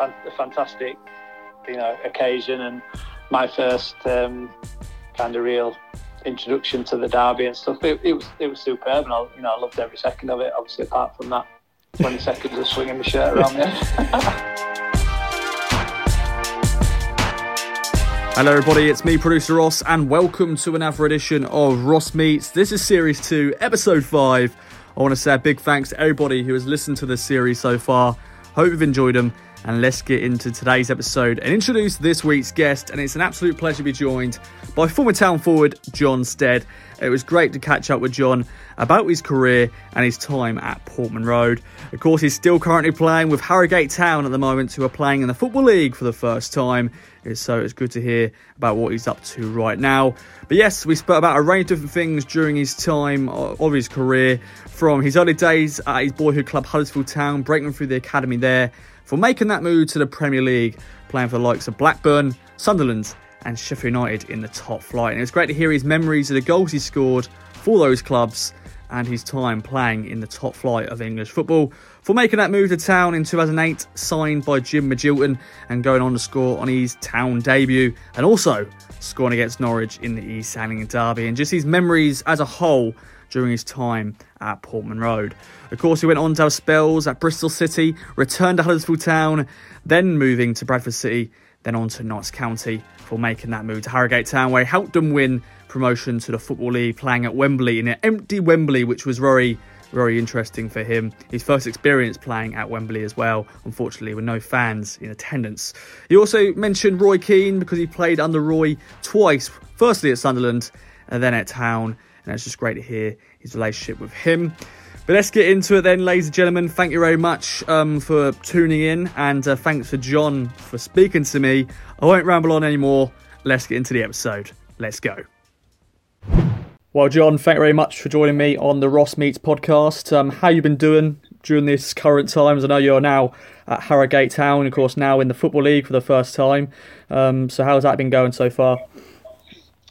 a fantastic, you know, occasion and my first um, kind of real introduction to the derby and stuff. It, it was it was superb, and I, you know I loved every second of it. Obviously, apart from that 20 seconds of swinging the shirt around me. Hello, everybody, it's me, producer Ross, and welcome to another edition of Ross Meets. This is series two, episode five. I want to say a big thanks to everybody who has listened to this series so far. Hope you've enjoyed them, and let's get into today's episode and introduce this week's guest. And it's an absolute pleasure to be joined by former town forward John Stead. It was great to catch up with John about his career and his time at Portman Road. Of course, he's still currently playing with Harrogate Town at the moment, who are playing in the Football League for the first time. So it's good to hear about what he's up to right now. But yes, we spoke about a range of different things during his time uh, of his career, from his early days at his boyhood club Huddersfield Town, breaking through the academy there, for making that move to the Premier League, playing for the likes of Blackburn, Sunderland, and Sheffield United in the top flight. And it was great to hear his memories of the goals he scored for those clubs and his time playing in the top flight of English football. For making that move to town in 2008, signed by Jim Magilton and going on to score on his town debut, and also scoring against Norwich in the East Anglian Derby, and just his memories as a whole during his time at Portman Road. Of course, he went on to have spells at Bristol City, returned to Huddersfield Town, then moving to Bradford City, then on to Notts County for making that move to Harrogate Town, where he helped them win promotion to the Football League, playing at Wembley in an empty Wembley, which was very, very interesting for him. His first experience playing at Wembley as well, unfortunately, with no fans in attendance. He also mentioned Roy Keane because he played under Roy twice, firstly at Sunderland and then at Town, and it's just great to hear his relationship with him. But let's get into it then, ladies and gentlemen. Thank you very much um, for tuning in, and uh, thanks for John for speaking to me. I won't ramble on anymore. Let's get into the episode. Let's go. Well, John, thank you very much for joining me on the Ross Meets podcast. Um, how you been doing during this current times? I know you're now at Harrogate Town, of course, now in the Football League for the first time. Um, so how's that been going so far?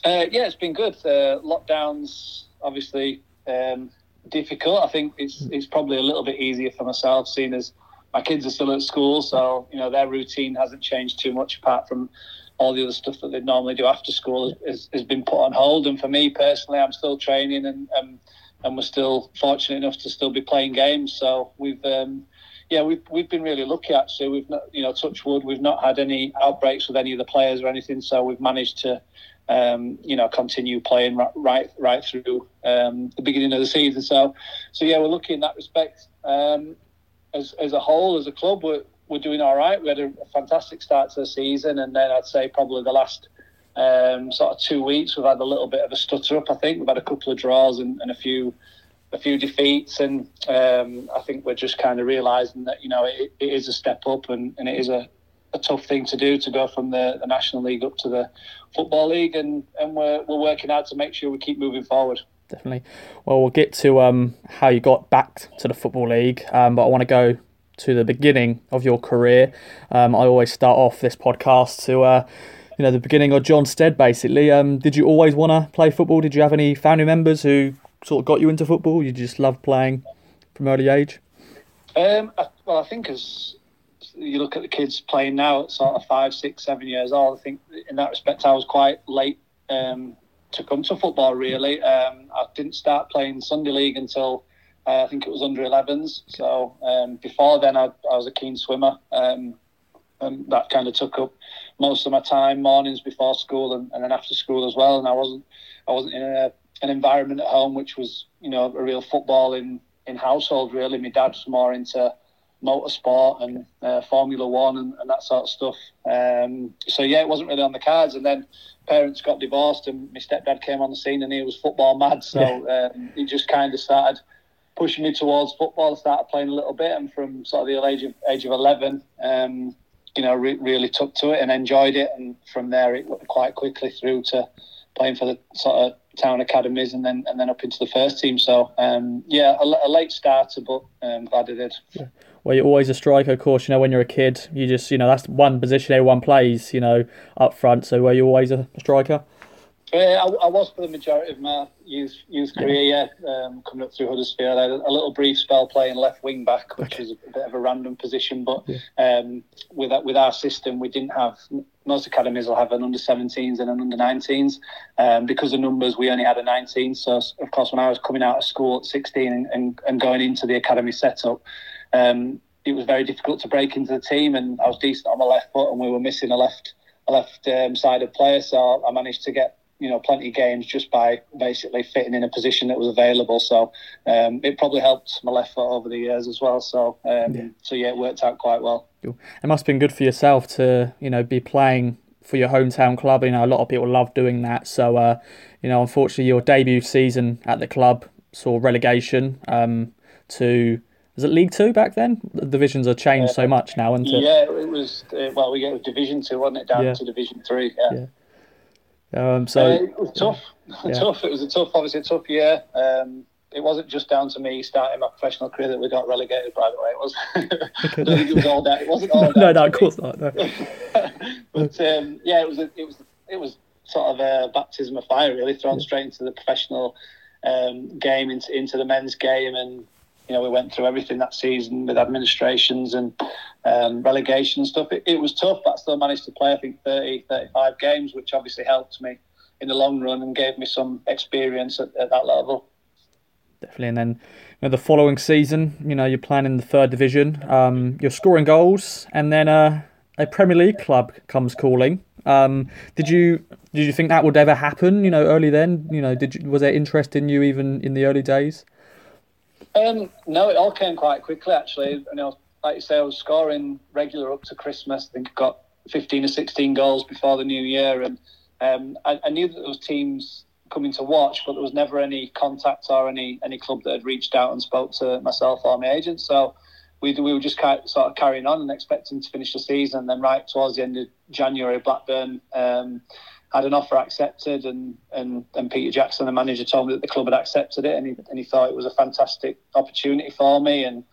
Uh, yeah, it's been good. Uh, lockdowns, obviously, um, difficult. I think it's it's probably a little bit easier for myself, seeing as my kids are still at school, so you know their routine hasn't changed too much apart from all the other stuff that they normally do after school has, has, been put on hold. And for me personally, I'm still training and um, and we're still fortunate enough to still be playing games. So we've um, yeah we've we've been really lucky actually. We've not you know touch wood. We've not had any outbreaks with any of the players or anything. So we've managed to. Um, you know, continue playing right right, right through um, the beginning of the season. So, so yeah, we're lucky in that respect. Um, as as a whole, as a club, we're we're doing all right. We had a, fantastic start to the season, and then I'd say probably the last um, sort of two weeks we've had a little bit of a stutter up. I think we've had a couple of draws and, and a few a few defeats, and um, I think we're just kind of realising that you know it, it is a step up, and, and it is a, a tough thing to do to go from the, the National League up to the Football League, and, and we're, we're working hard to make sure we keep moving forward. Definitely. Well, we'll get to um, how you got back to the Football League, um, but I want to go to the beginning of your career. Um, I always start off this podcast to, uh, you know, the beginning of John Stead, basically. Um, did you always want to play football? Did you have any family members who sort of got you into football? You just loved playing from early age? Um, well, I think as you look at the kids playing now at sort of five, six, seven years old, I think in that respect I was quite late um, to come to football, really. Um, I didn't start playing Sunday League until uh, I think it was under 11s. So um, before then, I, I, was a keen swimmer, um, and that kind of took up most of my time, mornings before school and, and then after school as well. And I wasn't I wasn't in a, an environment at home which was you know a real football in in household. Really, my dad's more into motorsport and uh, Formula One and, and, that sort of stuff. Um, so yeah, it wasn't really on the cards. And then parents got divorced, and my stepdad came on the scene, and he was football mad. So yeah. um, he just kind of started pushing me towards football. I started playing a little bit, and from sort of the age of age of eleven, um, you know, re- really took to it and enjoyed it. And from there, it went quite quickly through to playing for the sort of town academies, and then and then up into the first team. So um, yeah, a, a, late starter, but um, glad I did. Yeah. Well, you're always a striker, of course. You know, when you're a kid, you just you know that's one position everyone plays. You know, up front. So where you're always a striker? Uh, I, I, was for the majority of my youth youth career, yeah. Um, coming up through Huddersfield, I had a, little brief spell playing left wing back, which okay. was a bit of a random position. But yeah. um, with with our system, we didn't have most academies will have an under 17s and an under 19s. Um, because of numbers, we only had a 19. So of course, when I was coming out of school at 16 and, and, and going into the academy setup. Um, it was very difficult to break into the team, and I was decent on my left foot, and we were missing a left a left um, sided player, so I managed to get you know plenty of games just by basically fitting in a position that was available. So um, it probably helped my left foot over the years as well. So um, yeah. so yeah, it worked out quite well. It must have been good for yourself to you know be playing for your hometown club. You know a lot of people love doing that. So uh, you know unfortunately your debut season at the club saw relegation um, to was it League Two back then? The divisions have changed so much now, and yeah, it was. Uh, well, we get Division Two, wasn't it, down yeah. to Division Three? Yeah. yeah. Um, so uh, it was tough. Yeah. tough. It was a tough, obviously a tough year. Um, it wasn't just down to me starting my professional career that we got relegated. By the way, it was. I don't think it was all that. It wasn't all no, no, of course not. No. but um, yeah, it was. A, it was. It was sort of a baptism of fire, really, thrown straight into the professional um, game, into into the men's game, and you know, we went through everything that season with administrations and um, relegation stuff. It, it, was tough, but I still managed to play, I think, 30, 35 games, which obviously helped me in the long run and gave me some experience at, at that level. Definitely. And then you know, the following season, you know, you're playing in the third division, um, you're scoring goals, and then uh, a Premier League club comes calling. Um, did you did you think that would ever happen? You know, early then, you know, did you, was there interest in you even in the early days? Um, no, it all came quite quickly actually. You know, like you say, I was scoring regular up to Christmas. I think I got 15 or 16 goals before the new year, and um, I, I, knew that there was teams coming to watch, but there was never any contact or any any club that had reached out and spoke to myself or my agent. So we we were just kind of, sort of carrying on and expecting to finish the season. And then right towards the end of January, Blackburn. Um, had an offer accepted, and, and, Peter Jackson, the manager, told me that the club had accepted it, and he, and he thought it was a fantastic opportunity for me, and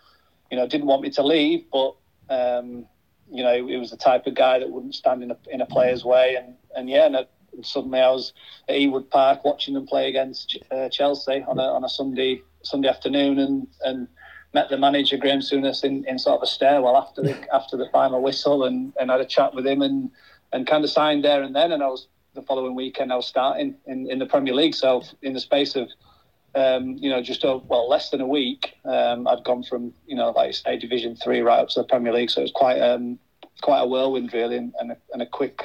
you know didn't want me to leave, but um, you know he was the type of guy that wouldn't stand in a in a player's way, and and yeah, and, and suddenly I was at Ewood Park watching them play against uh, Chelsea on a on a Sunday Sunday afternoon, and and met the manager Graham Souness in, in sort of a stairwell after the after the final whistle, and, and had a chat with him, and and kind of signed there and then, and I was the following weekend I was starting in, in the Premier League. So in the space of um, you know just a, well less than a week, um, I'd gone from you know like say Division Three right up to the Premier League. So it was quite um, quite a whirlwind really, and, and, a, and a quick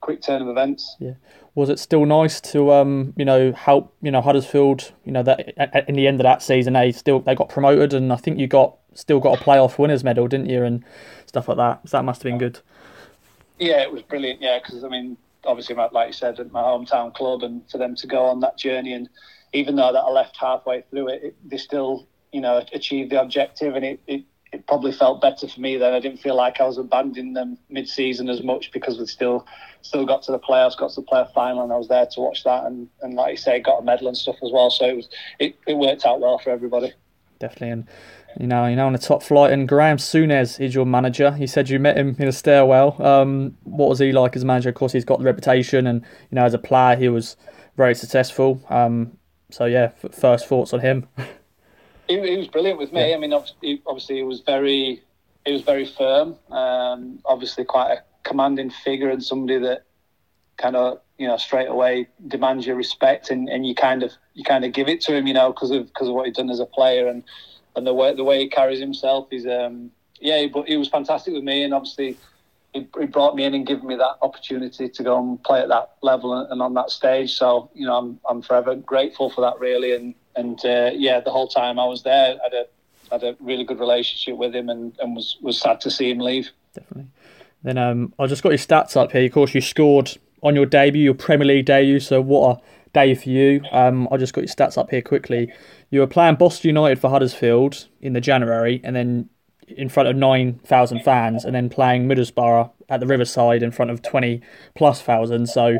quick turn of events. Yeah. Was it still nice to um, you know help you know Huddersfield you know that in the end of that season they still they got promoted and I think you got still got a playoff winners medal didn't you and stuff like that so that must have been good. Yeah, it was brilliant. Yeah, because I mean obviously, like you said, at my hometown club, and for them to go on that journey, and even though that I left halfway through it, it they still, you know, achieved the objective, and it, it, it probably felt better for me then. I didn't feel like I was abandoning them mid-season as much because we still still got to the playoffs, got to the playoff final, and I was there to watch that, and, and like you say, got a medal and stuff as well. So it was it, it worked out well for everybody. Definitely, and you know, you know, on the top flight. And Graham Souness is your manager. You said you met him in a stairwell. Um, what was he like as a manager? Of course, he's got the reputation, and you know, as a player, he was very successful. Um, so yeah, first thoughts on him. He, he was brilliant with me. Yeah. I mean, obviously, obviously, he was very, he was very firm. Um, obviously, quite a commanding figure and somebody that kind of you know straight away demands your respect, and, and you kind of you kind of give it to him, you know, because of because of what he'd done as a player and and the way the way he carries himself. He's um, yeah, but he was fantastic with me, and obviously he, he brought me in and given me that opportunity to go and play at that level and, and on that stage. So you know, I'm I'm forever grateful for that, really. And and uh, yeah, the whole time I was there, I had a had a really good relationship with him, and, and was was sad to see him leave. Definitely. Then um, I just got your stats up here. Of course, you scored on your debut, your Premier League debut. So what a day for you. Um, I just got your stats up here quickly. You were playing Boston United for Huddersfield in the January, and then in front of 9,000 fans, and then playing Middlesbrough at the Riverside in front of 20 plus thousand. So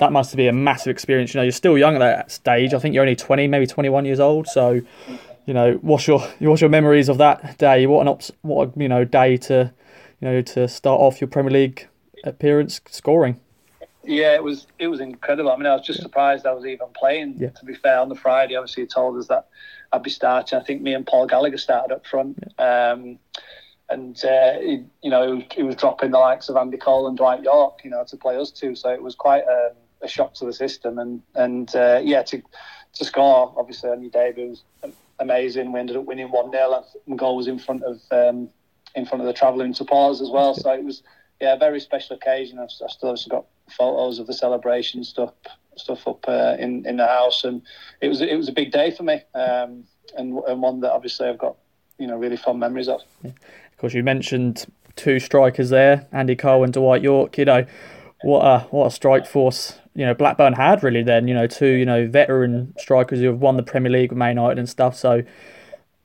that must be a massive experience. You know, you're still young at that stage. I think you're only 20, maybe 21 years old. So, you know, what's your what's your memories of that day? What an ops, what a, you know day to, you know, to start off your Premier League appearance scoring. Yeah, it was it was incredible. I mean, I was just surprised I was even playing. Yeah. To be fair, on the Friday, obviously, he told us that I'd be starting. I think me and Paul Gallagher started up front, um, and uh, he, you know, he was, he was dropping the likes of Andy Cole and Dwight Yorke, you know, to play us too. So it was quite a, a shock to the system, and and uh, yeah, to to score obviously on your debut was amazing. We ended up winning one 0 and goal was in front of um, in front of the travelling supporters as well. So it was yeah, very special occasion. I've, I've still got photos of the celebration stuff stuff up uh, in in the house, and it was it was a big day for me, um, and and one that obviously I've got you know really fond memories of. Of course, you mentioned two strikers there, Andy Cole and Dwight Yorke. You know, what a what a strike force you know Blackburn had really. Then you know two you know veteran strikers who have won the Premier League with Man United and stuff. So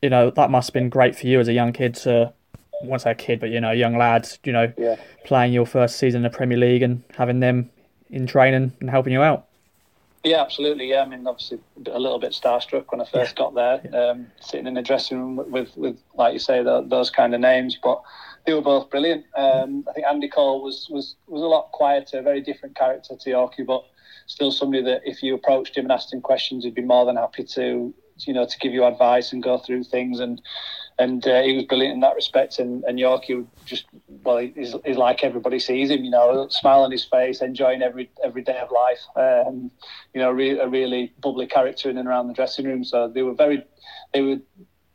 you know that must have been great for you as a young kid to. I won't a kid, but you know, young lads, you know, Yeah. playing your first season in the Premier League and having them in training and helping you out. Yeah, absolutely. Yeah, I mean, obviously a little bit starstruck when I first got there, um, sitting in the dressing room with, with, with like you say, the, those kind of names. But they were both brilliant. Um, I think Andy Cole was, was was a lot quieter, very different character to Yorkie, but still somebody that if you approached him and asked him questions, he'd be more than happy to, you know, to give you advice and go through things. And and uh, he was brilliant in that respect. And, and Yorkie just, well, he's, he's like everybody sees him, you know, smile on his face, enjoying every every day of life. Um, you know, re- a really bubbly character in and around the dressing room. So they were very, they were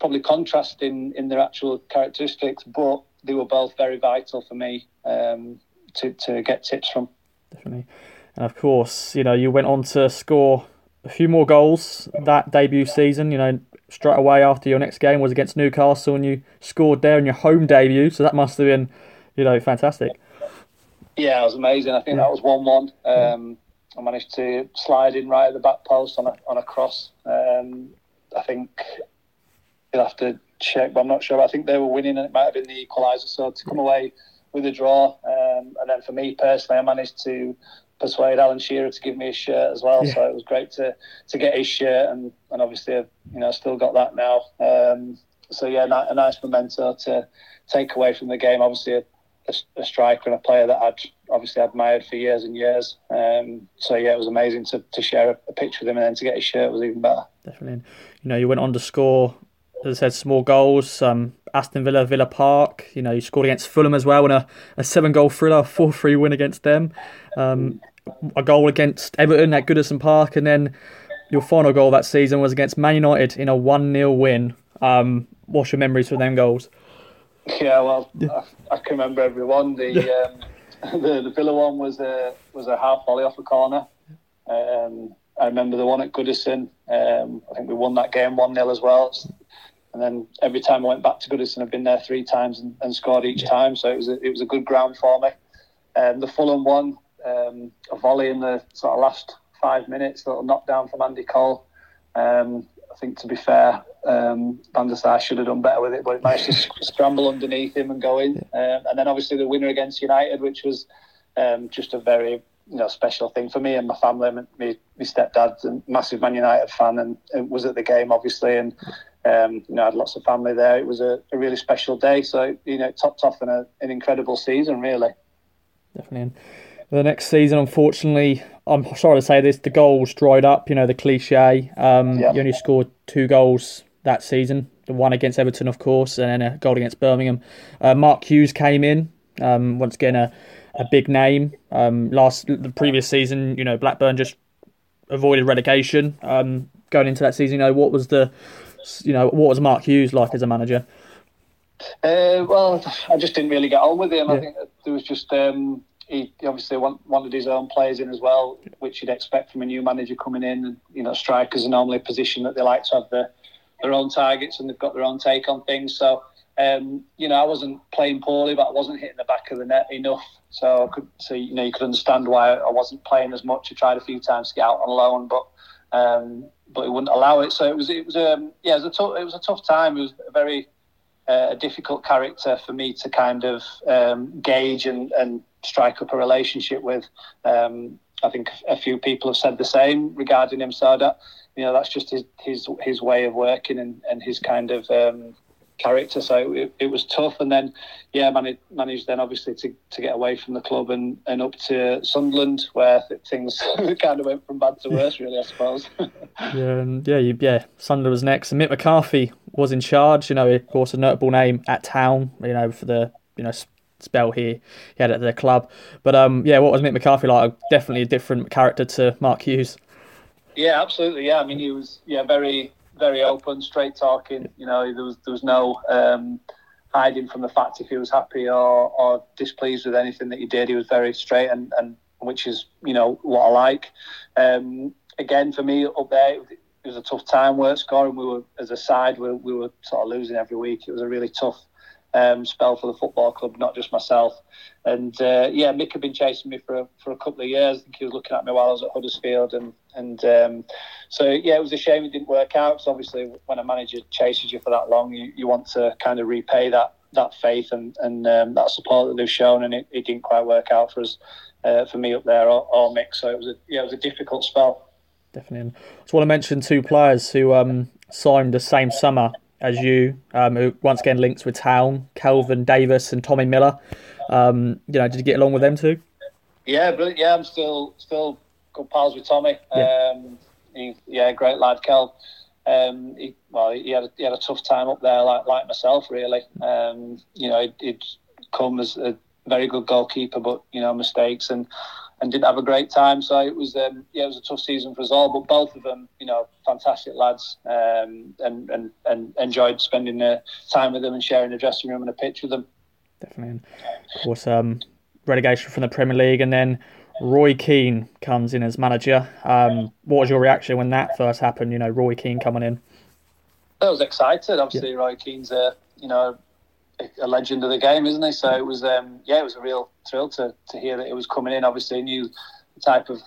probably contrasting in their actual characteristics, but they were both very vital for me um, to to get tips from. definitely. And of course, you know, you went on to score a few more goals that debut season. You know, straight away after your next game was against Newcastle, and you scored there in your home debut. So that must have been, you know, fantastic. Yeah, it was amazing. I think that was one-one. Um, I managed to slide in right at the back post on a on a cross. Um, I think you'll have to check, but I'm not sure. I think they were winning, and it might have been the equaliser. So to come away with a draw, um, and then for me personally, I managed to persuade Alan Shearer to give me a shirt as well. Yeah. So it was great to to get his shirt, and and obviously, I've, you know, still got that now. Um, so yeah, a nice memento to take away from the game. Obviously, a, a, a striker and a player that I'd obviously admired for years and years. Um, so yeah, it was amazing to, to share a, a picture with him, and then to get his shirt was even better. Definitely. And, you know, you went on to score, as I said, small goals. Um, Aston Villa, Villa Park. You know, you scored against Fulham as well in a, a seven goal thriller, 4 3 win against them. Um, a goal against Everton at Goodison Park. And then your final goal that season was against Man United in a 1 0 win. Um, what's your memories for them goals? Yeah, well, I, I can remember every one. The um, the, the Villa one was a was a half volley off a corner. Um, I remember the one at Goodison. Um, I think we won that game one 0 as well. And then every time I went back to Goodison, I've been there three times and, and scored each time. So it was a, it was a good ground for me. Um, the Fulham one, um, a volley in the sort of last five minutes, little knockdown from Andy Cole. Um, I think to be fair, um, Van der Sar should have done better with it, but it managed to scramble underneath him and go in. Um, and then obviously the winner against United, which was um, just a very you know special thing for me and my family. My, my, my stepdad's a massive Man United fan and it was at the game obviously, and um, you know I had lots of family there. It was a, a really special day, so you know it topped off in a, an incredible season really. Definitely. And the next season, unfortunately, I'm sorry to say this, the goals dried up. You know the cliche. Um, Yeah. You only scored two goals that season. The one against Everton, of course, and then a goal against Birmingham. Uh, Mark Hughes came in. Um, once again, a, a big name. Um, last the previous season, you know, Blackburn just avoided relegation. Um, going into that season, you know, what was the, you know, what was Mark Hughes like as a manager? Uh, well, I just didn't really get on with him. Yeah. I think there was just um, he obviously want, wanted his own players in as well, which you'd expect from a new manager coming in. And you know, strikers are normally a position that they like to have their their own targets and they've got their own take on things. So um, you know, I wasn't playing poorly, but I wasn't hitting the back of the net enough. So I could, so you know, you could understand why I wasn't playing as much. I tried a few times to get out on loan, but um, but it wouldn't allow it. So it was it was um, yeah, it was a tough it was a tough time. It was a very uh, difficult character for me to kind of um, gauge and, and strike up a relationship with. Um, I think a few people have said the same regarding him. So that you know, that's just his his, his way of working and, and his kind of um, character. So it, it was tough, and then yeah, managed, managed then obviously to, to get away from the club and, and up to Sunderland, where things kind of went from bad to worse, really, I suppose. yeah, and yeah, you, yeah, Sunderland was next, and Mick McCarthy was in charge. You know, of course, a notable name at Town. You know, for the you know spell here he had at the club. But um, yeah, what was Mick McCarthy like? Definitely a different character to Mark Hughes. Yeah, absolutely. Yeah, I mean, he was yeah very very open, straight talking. You know, there was there was no um, hiding from the fact if he was happy or, or displeased with anything that he did. He was very straight, and, and which is you know what I like. Um, again, for me up there, it was a tough time. Work scoring, we were as a side, we, we were sort of losing every week. It was a really tough um, spell for the football club, not just myself. And uh, yeah, Mick had been chasing me for a, for a couple of years. I think he was looking at me while I was at Huddersfield, and and um, so yeah, it was a shame it didn't work out. Because obviously, when a manager chases you for that long, you, you want to kind of repay that that faith and and um, that support that they've shown, and it, it didn't quite work out for us, uh, for me up there or, or Mick. So it was a yeah, it was a difficult spell. Definitely. I just want to mention two players who um, signed the same summer as you, um, who once again links with Town, Kelvin Davis and Tommy Miller. Um, you know, did you get along with them too? Yeah, brilliant. Yeah, I'm still still good pals with Tommy. Yeah, um, he, yeah great lad, Kel. Um, he, well, he had, a, he had a tough time up there, like like myself, really. Um, you know, he'd, he'd come as a very good goalkeeper, but you know, mistakes and and didn't have a great time. So it was um, yeah, it was a tough season for us all. But both of them, you know, fantastic lads, um, and and and enjoyed spending the time with them and sharing the dressing room and a pitch with them. Definitely, of course, um, relegation from the Premier League, and then Roy Keane comes in as manager. Um, what was your reaction when that first happened? You know, Roy Keane coming in. I was excited. Obviously, yeah. Roy Keane's a you know a legend of the game, isn't he? So it was, um, yeah, it was a real thrill to, to hear that it was coming in. Obviously, he knew the type of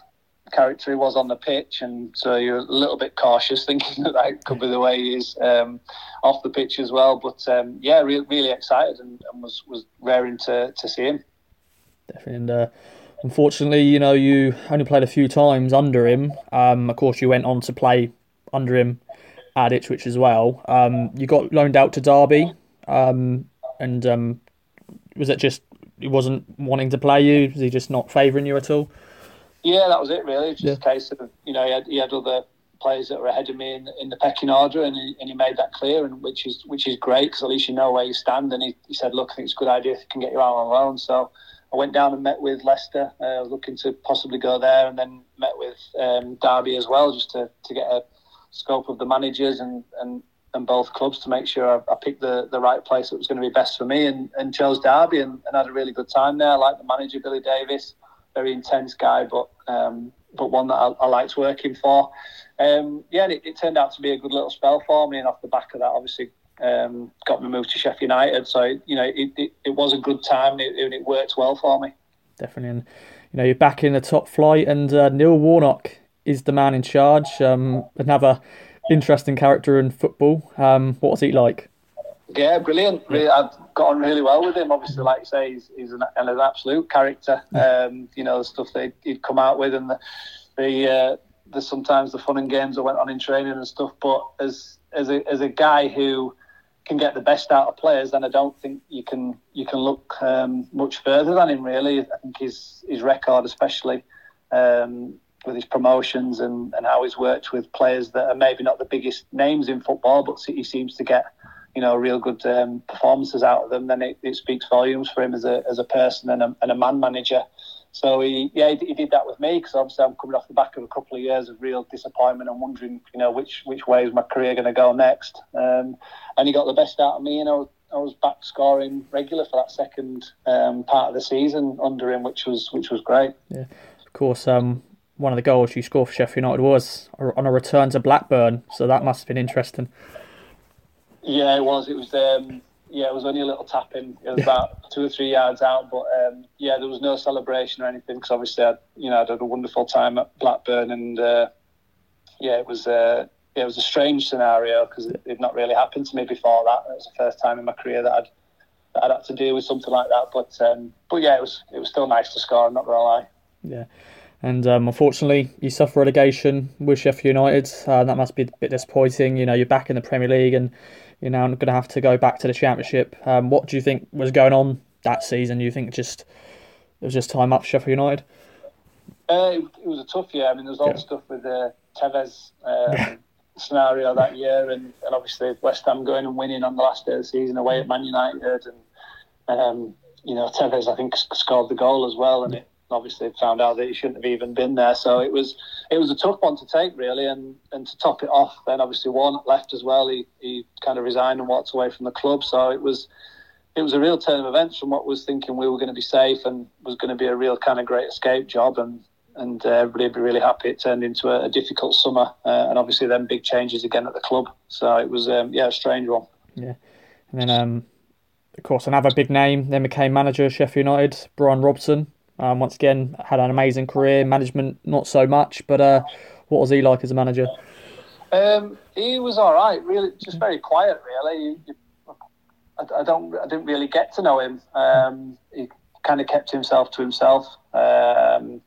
character he was on the pitch, and so you're a little bit cautious, thinking that that could be the way he is um, off the pitch as well. But um, yeah, re- really excited and, and, was was raring to, to see him. Definitely, and uh, unfortunately, you know, you only played a few times under him. Um, of course, you went on to play under him at Ipswich as well. Um, you got loaned out to Derby. Um, and um, was it just he wasn't wanting to play you? Was he just not favouring you at all? Yeah, that was it. Really, just yeah. a case of you know he had, he had other players that were ahead of me in, in the pecking order, and he, and he made that clear, and which is which is great because at least you know where you stand. And he, he said, "Look, I think it's a good idea if you can get you out on loan." So I went down and met with Leicester, uh, I was looking to possibly go there, and then met with um, Derby as well, just to, to get a scope of the managers and, and and both clubs to make sure I, I, picked the, the right place that was going to be best for me and, and chose Derby and, and had a really good time there. I like the manager, Billy Davies, very intense guy, but um, but one that I, I liked working for. Um, yeah, it, it, turned out to be a good little spell for me, and off the back of that, obviously um, got me moved to Sheffield United. So you know, it, it, it was a good time, and it, it worked well for me. Definitely, and you know, you're back in the top flight, and uh, Neil Warnock is the man in charge. Um, another interesting character in football. Um, what was he like? Yeah, brilliant. Really, I've got on really well with him. Obviously, like you say, he's, he's an, an, absolute character. Um, you know, the stuff that he'd come out with and the the, uh, the sometimes the fun and games that went on in training and stuff. But as as a, as a guy who can get the best out of players, then I don't think you can you can look um, much further than him. Really, I think his his record, especially um, with his promotions and, and how he's worked with players that are maybe not the biggest names in football, but he seems to get you know real good um, performances out of them. Then it, it, speaks volumes for him as a as a person and a, and a man manager. So he yeah he, he did that with me because obviously I'm coming off the back of a couple of years of real disappointment and wondering you know which which way is my career going to go next. Um, and he got the best out of me. You know I was back scoring regular for that second um, part of the season under him, which was which was great. Yeah, of course. Um, one of the goals you scored for Sheffield United was on a return to Blackburn, so that must have been interesting. Yeah, it was. It was. Um, yeah, it was only a little tap in. It was about two or three yards out, but um, yeah, there was no celebration or anything because obviously, I, you know, I had a wonderful time at Blackburn, and uh, yeah, it was. Uh, yeah, it was a strange scenario because it had not really happened to me before that. It was the first time in my career that I'd that I'd had to deal with something like that. But um, but yeah, it was it was still nice to score. I'm not gonna lie. Yeah. And um, unfortunately, you suffer relegation with Sheffield United. Uh, that must be a bit disappointing. You know, you're back in the Premier League, and you're now going to have to go back to the Championship. Um, what do you think was going on that season? Do you think just it was just time up Sheffield United? Uh, it, it, was a tough year. I mean, there was all yeah. stuff with the Tevez um, scenario that year, and, and, obviously West Ham going and winning on the last day of the season away at Man United, and um, you know Tevez I think scored the goal as well, and it obviously found out that he shouldn't have even been there. So it was it was a tough one to take really, and and to top it off, then obviously Warnock left as well. He he kind of resigned and walked away from the club. So it was it was a real turn of events from what was thinking we were going to be safe and was going to be a real kind of great escape job and. And uh, everybody would be really happy. It turned into a, a difficult summer, uh, and obviously then big changes again at the club. So it was, um, yeah, a strange one. Yeah, and then um, of course another big name then became manager of Sheffield United, Brian Robson. Um, once again, had an amazing career. Management, not so much, but uh, what was he like as a manager? Um, he was all right. Really, just very quiet. Really, I, I, don't, I didn't really get to know him. Um, he kind of kept himself to himself. Um,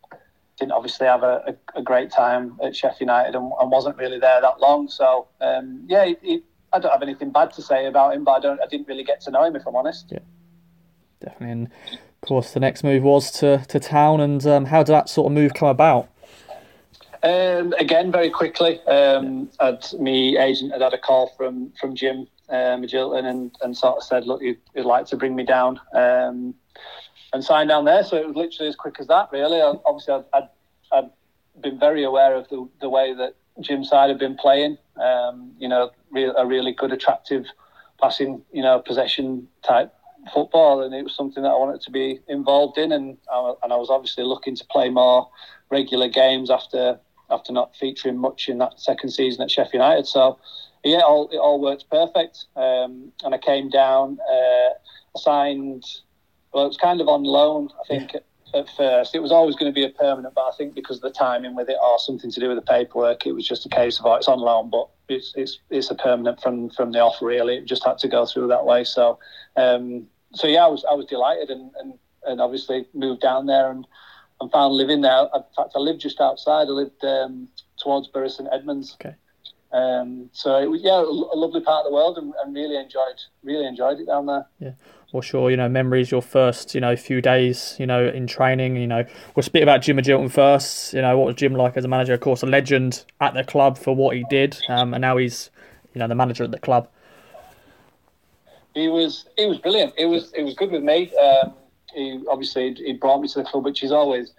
didn't obviously have a, a, a, great time at Sheffield United and, and, wasn't really there that long. So um, yeah, he, he, I don't have anything bad to say about him, but I don't. I didn't really get to know him, if I'm honest. Yeah, definitely. And of course, the next move was to, to town, and um, how did that sort of move come about? Um, again, very quickly, um, me agent had had a call from from Jim Magilton and, and sort of said, look, you'd, you'd like to bring me down um, and sign down there. So it was literally as quick as that, really. Obviously, I'd, I'd, I'd been very aware of the, the way that Jim's side had been playing. Um, you know, re- a really good, attractive passing, you know, possession type football, and it was something that I wanted to be involved in, and I, and I was obviously looking to play more regular games after after not featuring much in that second season at Sheffield United. So yeah, it all, it all worked perfect, um, and I came down, uh, signed. Well, it was kind of on loan, I think. Yeah. At first, it was always going to be a permanent, but I think because of the timing with it or something to do with the paperwork, it was just a case of oh, it's on loan, but it's it's it's a permanent from from the off. Really, it just had to go through that way. So um, so yeah, I was I was delighted and, and, and obviously moved down there and, and found living there. In fact, I lived just outside. I lived um, towards Bury St Edmunds. Okay. Um, so it was yeah, a lovely part of the world, and, and, really enjoyed really enjoyed it down there. Yeah. Well, sure. You know, memories your first you know few days you know in training. You know, we'll speak about Jim Magilton first. You know, what was Jim like as a manager? Of course, a legend at the club for what he did, um, and now he's you know the manager at the club he was he was brilliant. It was it was good with me. Um, he obviously he brought me to the club, which is always,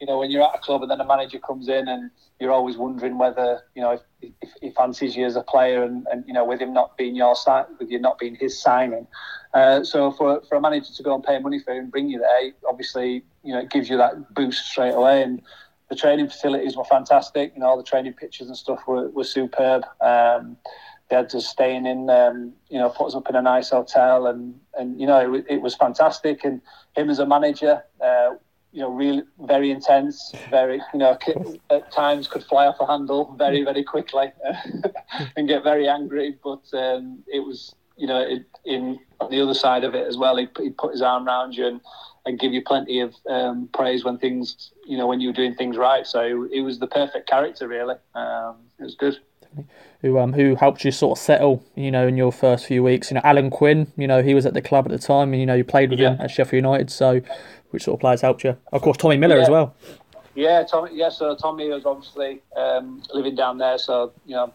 you know, when you're at a club and then a manager comes in and you're always wondering whether you know if, if he fancies you as a player and, and you know with him not being your sign, with you not being his signing. Uh, so for for a manager to go and pay money for and bring you there, obviously you know it gives you that boost straight away and. The training facilities were fantastic. You know, all the training pitches and stuff were, were superb. Um, they had us staying in, um, you know, put us up in a nice hotel, and and you know, it, it was fantastic. And him as a manager, uh, you know, really very intense, very, you know, at times could fly off a handle very, very quickly and get very angry. But um, it was, you know, it, in on the other side of it as well, he, put his arm around you and, and give you plenty of um, praise when things, you know, when you were doing things right. So it was the perfect character, really. Um, it was good who um who helped you sort of settle, you know, in your first few weeks. You know, Alan Quinn, you know, he was at the club at the time, and you know, you played with yeah. him at Sheffield United. So, which sort of players helped you? Of course, Tommy Miller yeah. as well. Yeah, Tommy. Yeah, so Tommy was obviously um, living down there, so you know,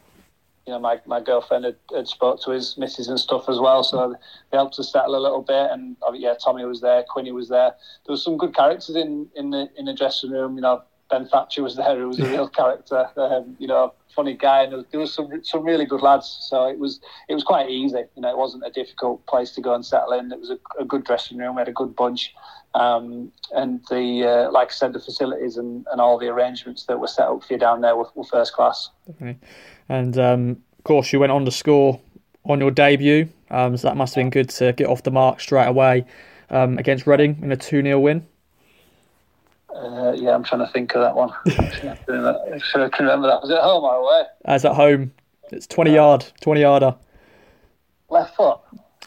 you know, my, my girlfriend had, had spoke to his missus and stuff as well, so they helped us settle a little bit. And uh, yeah, Tommy was there, Quinny was there. There was some good characters in in the in the dressing room. You know, Ben Thatcher was there, who was a real character. Um, you know, funny guy, and there was, some some really good lads. So it was it was quite easy. You know, it wasn't a difficult place to go and settle in. It was a, a good dressing room. We had a good bunch, um, and the uh, like I said, the facilities and, and all the arrangements that were set up for you down there were, were first class. Definitely. And um, of course, you went on to score on your debut. Um, so that must have been good to get off the mark straight away um, against Reading in a two 0 win. Uh, yeah, I'm trying to think of that one. Sure, I can remember that. Was it home or away? As at home. It's 20 yard, 20 yarder. Left foot?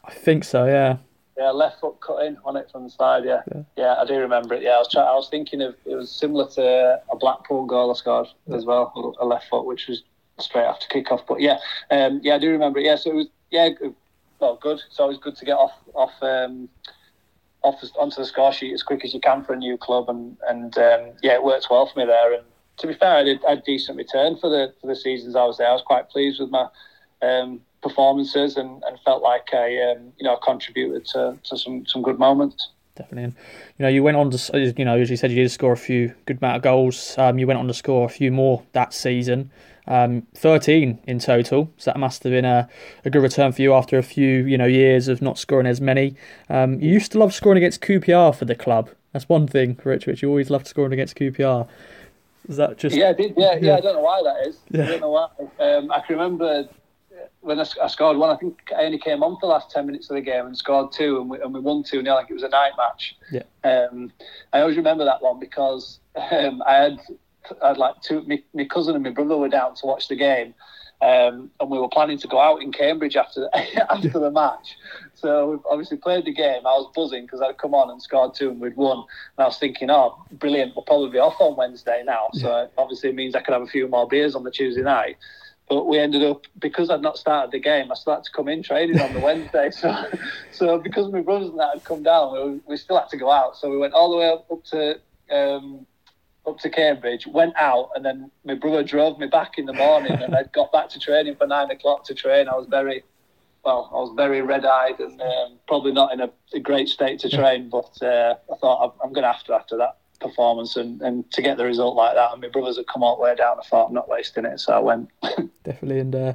I think so, yeah. Yeah, left foot cut in on it from the side, yeah. Yeah, yeah I do remember it. Yeah, I was trying, I was thinking of it was similar to a Blackpool goal I scored yeah. as well, a left foot, which was straight after kick off. But yeah, um, yeah, I do remember it. Yeah, so it was yeah, well, good. It's always good to get off off um, off onto the score sheet as quick as you can for a new club, and and um, yeah, it works well for me there. And to be fair, I did a decent return for the for the seasons I was there. I was quite pleased with my um, performances and, and felt like I um, you know contributed to, to some some good moments. Definitely, and you know you went on to you know as you said you did score a few good amount of goals. Um, you went on to score a few more that season. Um, 13 in total, so that must have been a, a good return for you after a few you know years of not scoring as many. Um, you used to love scoring against QPR for the club. That's one thing, Rich. Rich, you always loved scoring against QPR. Is that just? Yeah, I did. Yeah, yeah. yeah I don't know why that is. Yeah. I don't know why. Um, I can remember when I, I, scored one. I think I only came on for the last ten minutes of the game and scored two, and we, and we won two nil. Like it was a night match. Yeah. Um, I always remember that one because um, I had I had like two. My, my cousin and my brother were down to watch the game. Um, and we were planning to go out in Cambridge after after the match. So we've obviously played the game. I was buzzing because I'd come on and scored two and we'd won. And I was thinking, oh, brilliant, we'll probably be off on Wednesday now. So yeah. obviously it means I could have a few more beers on the Tuesday night. But we ended up because I'd not started the game. I started to come in training on the Wednesday. So, so because my brothers and that had come down, we, we still had to go out. So we went all the way up, up to um, up to Cambridge, went out, and then my brother drove me back in the morning, and I got back to training for nine o'clock to train. I was very, well, I was very red-eyed and um, probably not in a, a, great state to train, but uh, I thought I'm, going to have to after that performance and, and to get the result like that. And my brothers had come all the way down. I thought I'm not wasting it, so I went. Definitely, and uh,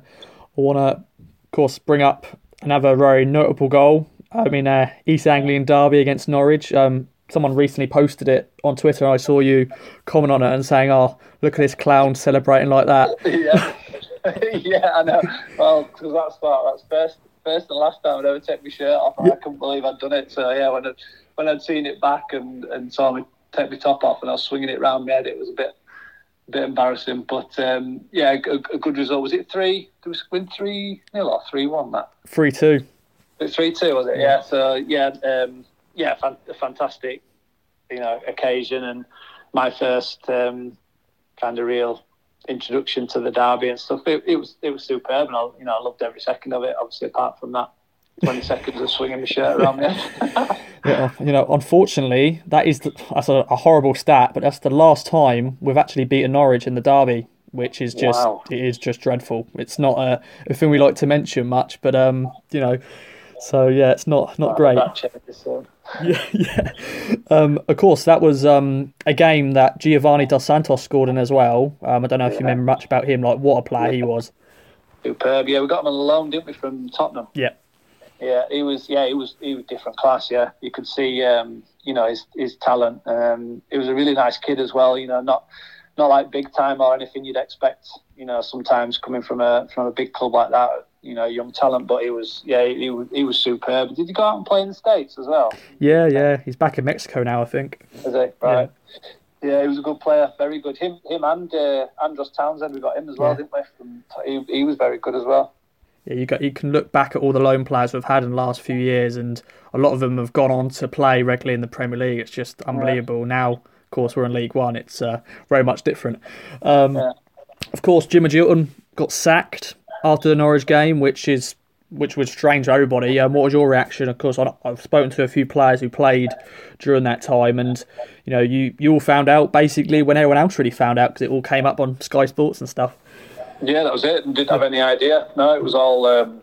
I want to, of course, bring up another very notable goal. I mean, uh, East Anglian derby against Norwich. Um, someone recently posted it on Twitter. I saw you comment on it and saying, "Oh, look at this clown celebrating like that." yeah, yeah, I know. Well, because that's that's first first and last time I'd ever take my shirt off. I couldn't believe I'd done it. So yeah, when I, when I'd seen it back and, and saw me take my top off and I was swinging it around my head, it was a bit a bit embarrassing. But um, yeah, a, a, good result. Was it three? Did we win three nil or three one? That three two. Three two was it? Yeah. yeah so yeah. Um, yeah, a fantastic, you know, occasion and my first um, kind of real introduction to the derby and stuff. It, it, was it was superb, and I, you know, I loved every second of it. Obviously, apart from that twenty seconds of swinging the shirt around me. yeah, you know, unfortunately, that is the, that's a, a, horrible stat, but that's the last time we've actually beaten Norwich in the derby. Which is just wow. it is just dreadful. It's not a, a thing we like to mention much, but um, you know, so yeah, it's not not great. yeah, yeah. Um, of course, that was um, a game that Giovani Dos Santos scored in as well. Um, I don't know if yeah. you remember much about him. Like what a player yeah. he was. Superb. Yeah, we got him on loan, didn't we, from Tottenham? Yeah. Yeah, he was. Yeah, he was. He was different class. Yeah, you could see. Um, you know his his talent. Um, he was a really nice kid as well. You know, not not like big time or anything you'd expect. You know, sometimes coming from a from a big club like that you know young talent, but he was yeah he was he was superb. Did he go out and play in the states as well? Yeah, yeah, he's back in Mexico now, I think. Is he right? Yeah. yeah he was a good player, very good. Him, him, and uh, Andros Townsend, we got him as well, yeah. didn't we? From, he, he was very good as well. Yeah, you got you can look back at all the loan players we've had in the last few years, and a lot of them have gone on to play regularly in the Premier League. It's just unbelievable. Right. Now, of course, we're in League One. It's uh, very much different. Um, yeah. Of course, Jim Magilton got sacked after the Norwich game, which is which was strange to everybody. Um, what was your reaction? Of course, I've spoken to a few players who played during that time, and you know, you you all found out basically when everyone else really found out because it all came up on Sky Sports and stuff. Yeah, that was it. And didn't have any idea. No, it was all. Um,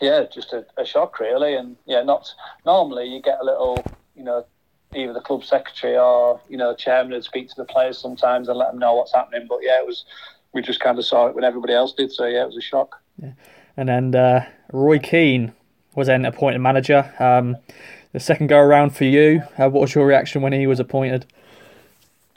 yeah, just a, a shock really, and yeah, not normally you get a little, you know, either the club secretary or you know chairman would speak to the players sometimes and let them know what's happening. But yeah, it was we just kind of saw it when everybody else did. So yeah, it was a shock. Yeah. And then uh, Roy Keane was then appointed manager. Um, the second go around for you, uh, what was your reaction when he was appointed?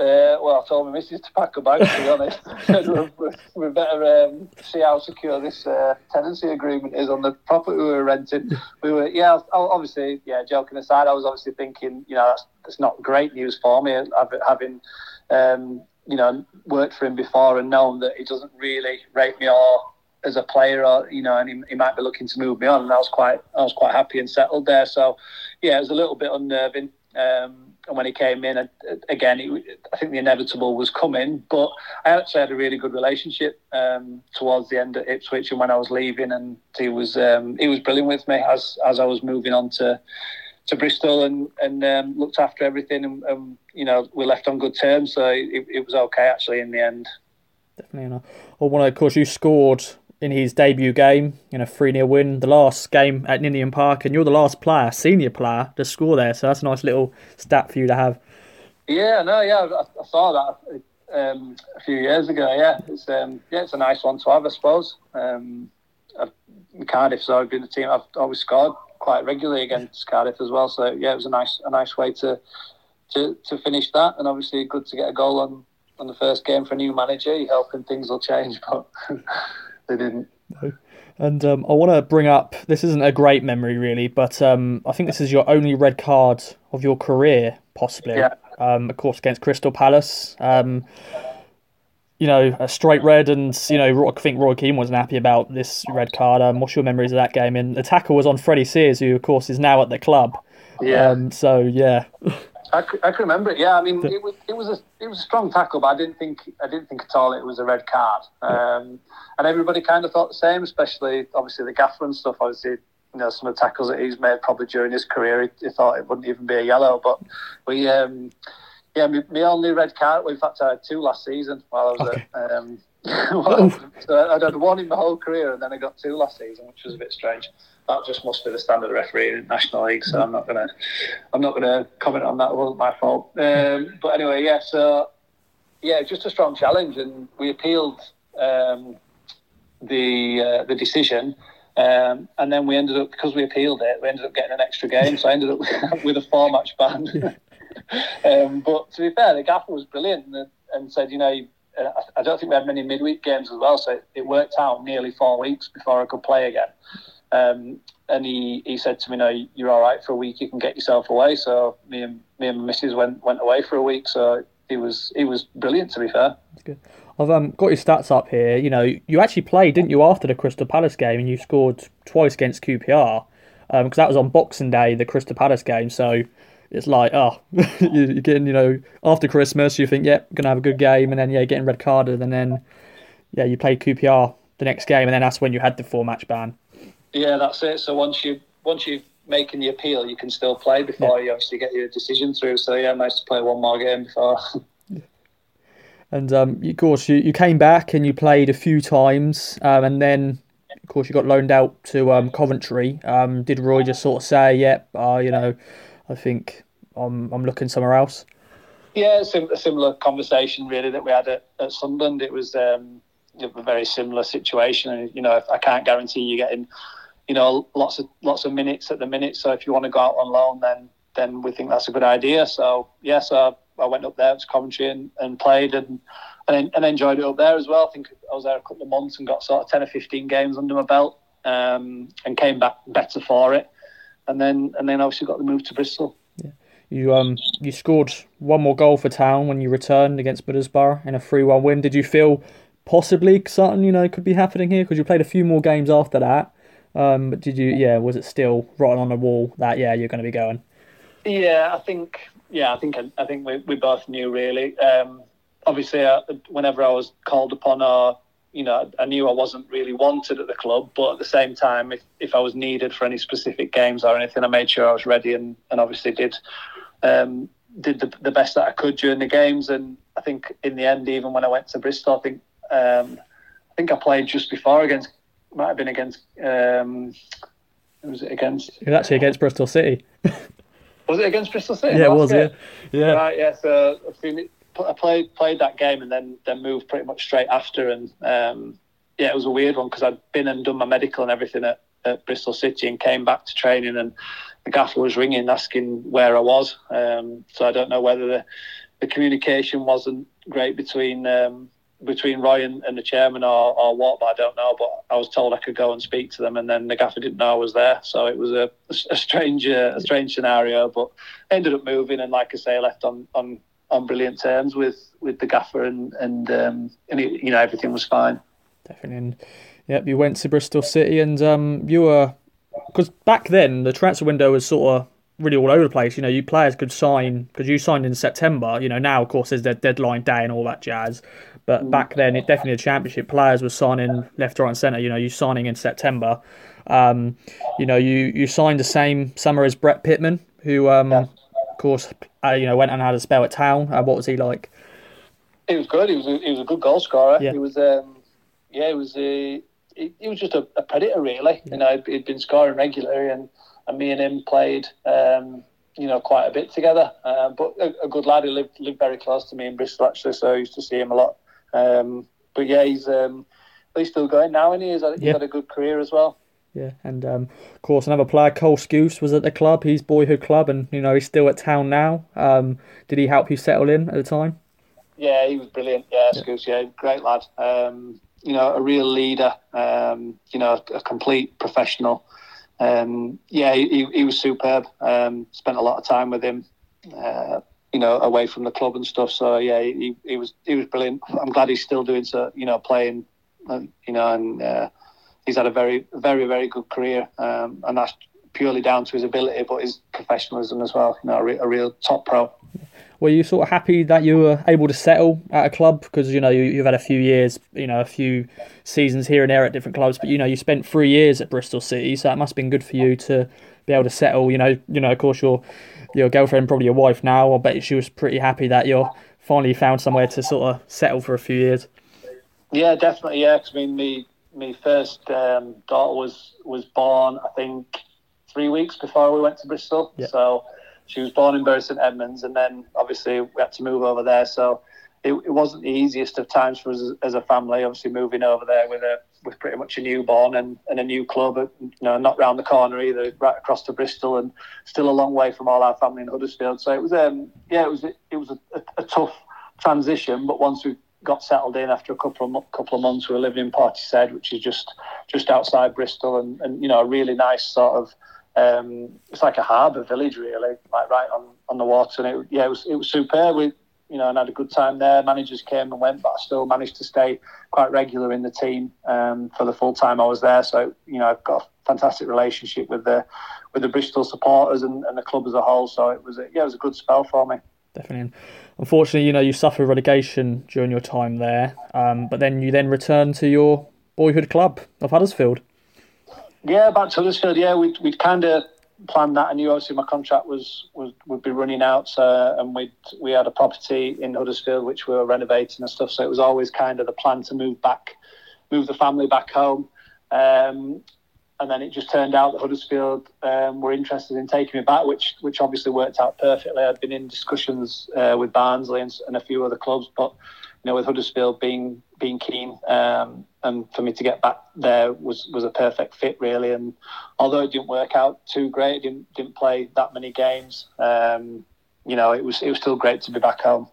Uh, well, I told my missus to pack a bag. To be honest, we, we better um, see how secure this uh, tenancy agreement is on the property we were renting. We were, yeah, obviously, yeah. Joking aside, I was obviously thinking, you know, that's, that's not great news for me having um, you know, worked for him before and known that he doesn't really rate me or as a player or you know, and he, he might be looking to move me on. And I was quite I was quite happy and settled there. So yeah, it was a little bit unnerving. Um, and when he came in, again, I think the inevitable was coming. But I actually had a really good relationship um, towards the end at Ipswich, and when I was leaving, and he was um, he was brilliant with me as as I was moving on to to Bristol and and um, looked after everything, and, and, you know we left on good terms, so it, it was okay actually in the end. Definitely. Well, one of course you scored in his debut game in a 3 0 win, the last game at Ninian Park, and you're the last player, senior player, to score there. So that's a nice little stat for you to have. Yeah, no, yeah, I, I saw that um, a few years ago. Yeah, it's um, yeah, it's a nice one to have, I suppose. Um, I've, Cardiff's always been a team I've always scored quite regularly against Cardiff as well. So yeah, it was a nice a nice way to to, to finish that, and obviously good to get a goal on on the first game for a new manager. You're hoping things will change, but. they didn't. No. And um, I want to bring up this isn't a great memory really, but um, I think this is your only red card of your career, possibly. Yeah. Um, of course, against Crystal Palace. Um, you know, a straight red, and you know, I think Roy Keane wasn't happy about this red card. Um, what's your memories of that game? And the tackle was on Freddie Sears, who of course is now at the club. Yeah. Um, so yeah. I, I can remember it. Yeah, I mean, it was it was a it was a strong tackle, but I didn't think I didn't think at all it was a red card. Um, and everybody kind of thought the same, especially obviously the gaffer and stuff. Obviously, you know, some of the tackles that he's made probably during his career, he, he thought it wouldn't even be a yellow. But we, um, yeah, my, my only red card. Well, in fact, I had two last season while I was okay. at. Um, well, so I'd had one in my whole career, and then I got two last season, which was a bit strange that just must be the standard of referee in the National League. So I'm not gonna, I'm not gonna comment on that. It wasn't my fault. Um, but anyway, yeah. So yeah, just a strong challenge, and we appealed um, the uh, the decision. Um, and then we ended up because we appealed it, we ended up getting an extra game. So I ended up with a four match ban. um, but to be fair, the gaffer was brilliant and, and said, you know, I don't think we had many midweek games as well, so it worked out nearly four weeks before I could play again. Um, and he, he said to me, "No, you're all right for a week. You can get yourself away." So me and me and missus went went away for a week. So he was he was brilliant. To be fair, that's good. I've um, got your stats up here. You know, you actually played, didn't you, after the Crystal Palace game, and you scored twice against QPR because um, that was on Boxing Day, the Crystal Palace game. So it's like, oh, you're getting, you know, after Christmas, you think, yep, yeah, gonna have a good game, and then yeah, getting red carded, and then yeah, you played QPR the next game, and then that's when you had the four match ban. Yeah, that's it. So once you once you've making the appeal, you can still play before yeah. you actually get your decision through. So yeah, nice to play one more game before. And um, of course, you, you came back and you played a few times, um, and then of course you got loaned out to um, Coventry. Um, did Roy just sort of say, "Yep, yeah, uh, you know, I think I'm I'm looking somewhere else"? Yeah, a similar conversation really that we had at, at Sunderland. It was um, a very similar situation, and you know, I can't guarantee you getting you know, lots of lots of minutes at the minute. So if you want to go out on loan, then then we think that's a good idea. So yes, yeah, so I went up there to Coventry and, and played and, and and enjoyed it up there as well. I think I was there a couple of months and got sort of ten or fifteen games under my belt, um, and came back better for it. And then and then obviously got the move to Bristol. Yeah. You um you scored one more goal for Town when you returned against Middlesbrough in a three one win. Did you feel possibly something you know could be happening here? Because you played a few more games after that. Um, but did you? Yeah, was it still writing on the wall that yeah you're going to be going? Yeah, I think yeah, I think I think we, we both knew really. Um, obviously, uh, whenever I was called upon, or you know, I knew I wasn't really wanted at the club, but at the same time, if, if I was needed for any specific games or anything, I made sure I was ready and, and obviously did um, did the, the best that I could during the games. And I think in the end, even when I went to Bristol, I think um, I think I played just before against might have been against. Um, was it against? It was actually against Bristol City. was it against Bristol City? Yeah, it was. Yeah, yeah. Right. Yeah. So I played played that game and then then moved pretty much straight after, and um, yeah, it was a weird one because I'd been and done my medical and everything at, at Bristol City and came back to training and the gaffer was ringing asking where I was. Um, so I don't know whether the the communication wasn't great between um, between Roy and, the chairman or, or what, but I don't know. But I was told I could go and speak to them, and then the gaffer didn't know I was there. So it was a, a strange uh, a strange scenario. But ended up moving, and like I say, left on on, on brilliant terms with, with the gaffer, and and um, and it, you know everything was fine. Definitely. And, yep, you went to Bristol City, and um, you were because back then the transfer window was sort of really all over the place. You know, you players could sign because you signed in September. You know, now of course there's the deadline day and all that jazz. But mm. back then, it definitely a championship. Players were signing left, right, and centre. You know, you signing in September. Um, you know, you you signed the same summer as Brett Pitman, who, um, yeah. of course, uh, you know, went and had a spell at Town. Uh, what was he like? He was good. He was a, he was a good goal scorer. Yeah. He was, um, yeah, he was a, he, he was just a, a predator really. Yeah. You know, he'd been scoring regularly, and, and me and him played, um, you know, quite a bit together. Uh, but a, a, good lad. He lived lived very close to me in Bristol actually, so I used to see him a lot. Um, but yeah, he's um, he's still going now, and he? He's, he's yeah. had a good career as well. Yeah, and um, of course another player, Cole Skuse, was at the club, his boyhood club, and you know he's still at town now. Um, did he help you settle in at the time? Yeah, he was brilliant. Yeah, yeah. Skuse, yeah, great lad. Um, you know, a real leader. Um, you know, a, a complete professional. Um, yeah, he, he was superb. Um, spent a lot of time with him. Uh, you know, away from the club and stuff. So yeah, he, he was he was brilliant. I'm glad he's still doing so. You know, playing. Uh, you know, and. Uh, he's had a very, very, very good career, um, and that's purely down to his ability, but his professionalism as well. You know, a, re- a real top pro. Were you sort of happy that you were able to settle at a club because you know you, have had a few years, you know, a few seasons here and there at different clubs, but you know you spent three years at Bristol City, so that must have been good for you to be able to settle. You know, you know, of course your your girlfriend, probably your wife now. I bet she was pretty happy that you're finally found somewhere to sort of settle for a few years. Yeah, definitely. Yeah, cause, I mean, me my first um, daughter was was born, I think, three weeks before we went to Bristol. Yeah. So she was born in Bury St Edmunds, and then obviously we had to move over there. So it, it wasn't the easiest of times for us as, a family. Obviously, moving over there with a with pretty much a newborn and, and a new club, you know, not round the corner either, right across to Bristol, and still a long way from all our family in Huddersfield. So it was, um, yeah, it was it was a, a, a tough transition. But once we got settled in after a couple of couple of months. We were living in Portishead, which is just just outside Bristol, and, and you know a really nice sort of um, it's like a harbour village really, like right on, on the water. And it, yeah, it was it was superb. We you know and had a good time there. Managers came and went, but I still managed to stay quite regular in the team um, for the full time I was there. So you know I've got a fantastic relationship with the with the Bristol supporters and, and the club as a whole. So it was a, yeah it was a good spell for me definitely. Unfortunately, you know, you suffered relegation during your time there, um, but then you then returned to your boyhood club of Huddersfield. Yeah, back to Huddersfield. Yeah, we'd, we'd kind of planned that. I knew obviously my contract was, was would be running out, uh, and we we had a property in Huddersfield which we were renovating and stuff. So it was always kind of the plan to move back, move the family back home. Um, and then it just turned out that Huddersfield um, were interested in taking me back, which which obviously worked out perfectly. I'd been in discussions uh, with Barnsley and, and, a few other clubs, but know, with Huddersfield being being keen, um, and for me to get back there was was a perfect fit, really. And although it didn't work out too great, didn't didn't play that many games, um, you know, it was it was still great to be back home.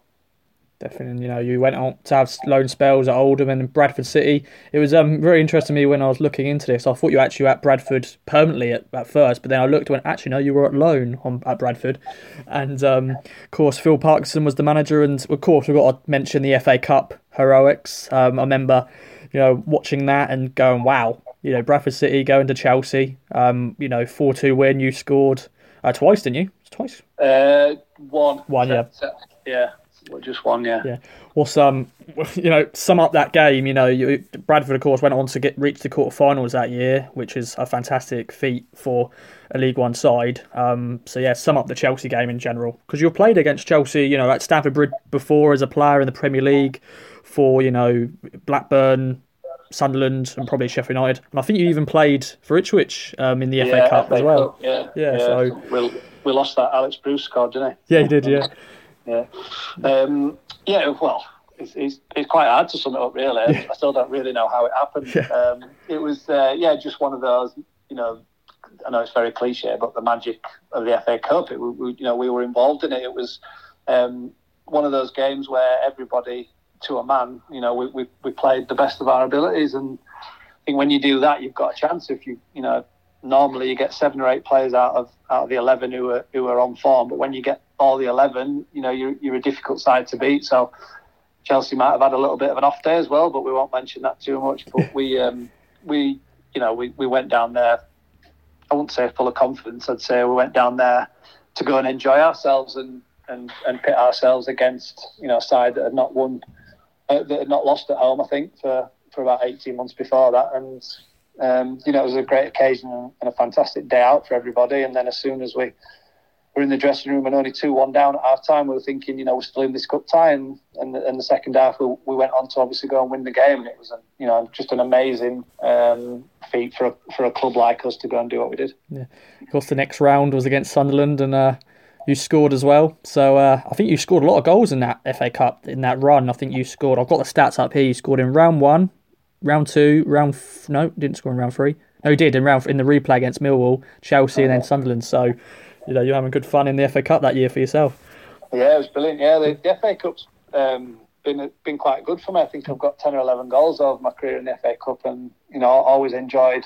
Definitely, you know, you went on to have loan spells at Oldham and Bradford City. It was um, very interesting to me when I was looking into this. I thought you were actually at Bradford permanently at, at first, but then I looked and went, actually, no, you were at loan on, at Bradford. And um, of course, Phil Parkinson was the manager, and of course, we've got to mention the FA Cup heroics. Um, I remember, you know, watching that and going, wow, you know, Bradford City going to Chelsea, um, you know, 4 2 win. You scored uh, twice, didn't you? Twice? Uh, one. One, yeah. Yeah just one, yeah. Yeah. What's um, you know, sum up that game. You know, you, Bradford, of course, went on to get reach the quarterfinals that year, which is a fantastic feat for a League One side. Um, so yeah, sum up the Chelsea game in general because you played against Chelsea, you know, at Stamford Bridge before as a player in the Premier League for you know Blackburn, Sunderland, and probably Sheffield United. And I think you even played for Ipswich um, in the yeah, FA Cup FA as well. Cup, yeah, yeah, yeah. So we we lost that Alex Bruce card, didn't he? Yeah, he did. Yeah. Yeah. Um, yeah, well, it's, it's, it's, quite hard to sum it up, really. Yeah. I still don't really know how it happened. Yeah. Um, it was, uh, yeah, just one of those, you know, I know it's very cliche, but the magic of the FA Cup, it, we, you know, we were involved in it. It was um, one of those games where everybody, to a man, you know, we, we, we played the best of our abilities. And I think when you do that, you've got a chance. If you, you know, normally you get seven or eight players out of out of the eleven who are who are on form. But when you get all the eleven, you know you're you're a difficult side to beat. So Chelsea might have had a little bit of an off day as well, but we won't mention that too much. But we um, we you know we, we went down there I wouldn't say full of confidence. I'd say we went down there to go and enjoy ourselves and, and, and pit ourselves against you know a side that had not won, uh, that had not lost at home. I think for for about eighteen months before that, and um, you know it was a great occasion and a fantastic day out for everybody. And then as soon as we were in the dressing room and only 2 1 down at half time. We were thinking, you know, we're still in this cup tie. And, and, the, and the second half, we, we, went on to obviously go and win the game. And it was, a, you know, just an amazing um, feat for a, for a club like us to go and do what we did. Yeah. Of course, the next round was against Sunderland and uh, you scored as well. So uh, I think you scored a lot of goals in that FA Cup, in that run. I think you scored, I've got the stats up here. You scored in round one, round two, round, f- no, didn't score in round three. No, he did in round in the replay against Millwall, Chelsea, and then Sunderland. So you know you're having good fun in the FA Cup that year for yourself. Yeah, it was brilliant. Yeah, the, the FA Cup's um, been been quite good for me. I think I've got ten or eleven goals over my career in the FA Cup, and you know, always enjoyed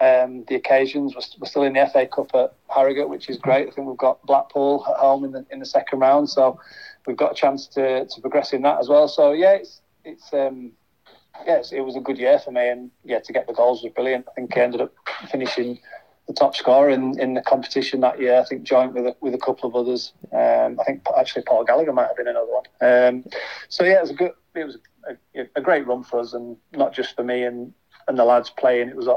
um, the occasions. We're, we're, still in the FA Cup at Harrogate, which is great. I think we've got Blackpool at home in the in the second round, so we've got a chance to, to progress in that as well. So yeah, it's it's um, yes, it was a good year for me, and yeah, to get the goals was brilliant. I think I ended up finishing the top scorer in, in the competition that year. I think joint with a, with a couple of others. Um, I think actually Paul Gallagher might have been another one. Um, so yeah, it was a good, it was a, a, great run for us, and not just for me and, and the lads playing. It was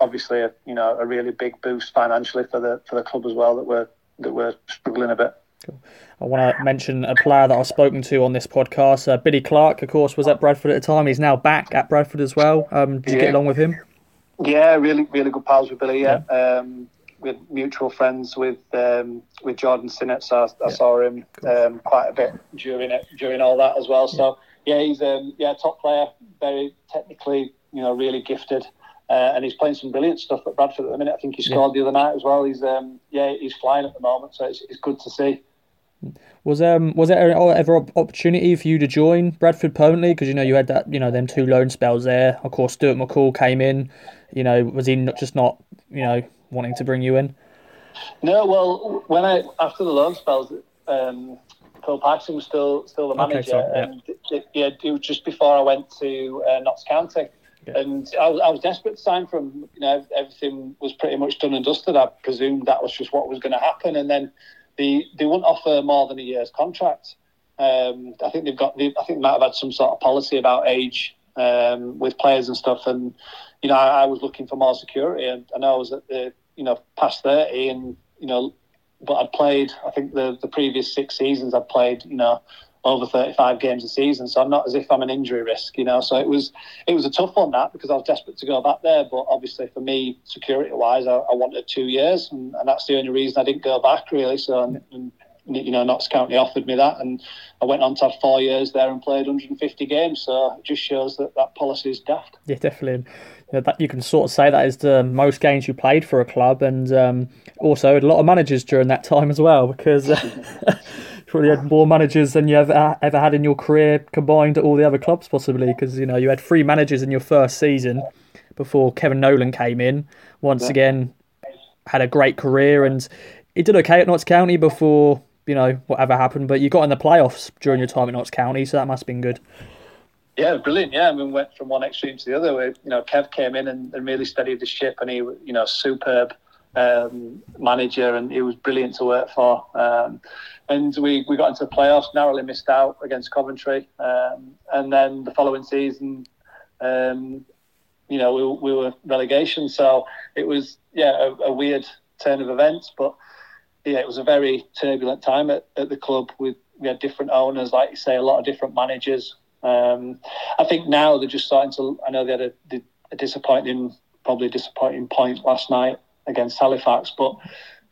obviously a you know a really big boost financially for the for the club as well that we're that we're struggling a bit. Cool. I want to mention a player that I've spoken to on this podcast. Uh, Billy Clarke, of course, was at Bradford at the time. He's now back at Bradford as well. Um, did you yeah. get along with him? Yeah, really, really good pals with Billy. Yeah, yeah. Um, with mutual friends with um, with Jordan Sinnott, so I, I yeah. saw him um, quite a bit during it during all that as well. So yeah, he's um, yeah top player, very technically, you know, really gifted. Uh, and he's playing some brilliant stuff at Bradford at the minute. I think he scored the other night as well. He's um, yeah, he's flying at the moment, so it's, it's good to see. Was um was there ever opportunity for you to join Bradford permanently? Because you know you had that you know them two loan spells there. Of course, Stuart McCall came in. You know, was he not, just not you know wanting to bring you in? No, well, when I after the loan spells, um, Phil Parkinson was still still the manager, okay, so, yeah. and it, yeah, it was just before I went to uh, Notts County. Yeah. And I was, I was desperate to sign from, you know, everything was pretty much done and dusted. I presumed that was just what was going to happen. And then they they wouldn't offer more than a year's contract. Um, I think they've got. They, I think they might have had some sort of policy about age um, with players and stuff. And you know, I, I, was looking for more security, and I know I was at the you know past thirty, and you know, but I'd played. I think the the previous six seasons I'd played. You know, over 35 games a season. So I'm not as if I'm an injury risk, you know. So it was it was a tough one that because I was desperate to go back there. But obviously for me, security wise, I, I, wanted two years, and, and, that's the only reason I didn't go back really. So and, and, you know, Notts County offered me that, and I went on to have four years there and played 150 games. So it just shows that that policy is daft. Yeah, definitely. You, know, that you can sort of say that is the most games you played for a club, and um, also a lot of managers during that time as well because. Probably had more managers than you ever ever had in your career combined at all the other clubs, possibly because you know you had three managers in your first season before Kevin Nolan came in. Once yeah. again, had a great career and he did okay at Notts County before you know whatever happened. But you got in the playoffs during your time at Notts County, so that must have been good. Yeah, brilliant. Yeah, I mean, went from one extreme to the other. Where, you know, Kev came in and, and really steadied the ship, and he, you know, superb um, manager, and he was brilliant to work for. Um, and we, we got into the playoffs, narrowly missed out against Coventry, um, and then the following season, um, you know, we, we, were relegation. So it was yeah a, a, weird turn of events, but yeah, it was a very turbulent time at, at the club. With we had different owners, like you say, a lot of different managers. Um, I think now they're just starting to. I know they had a, a disappointing, probably disappointing point last night against Halifax, but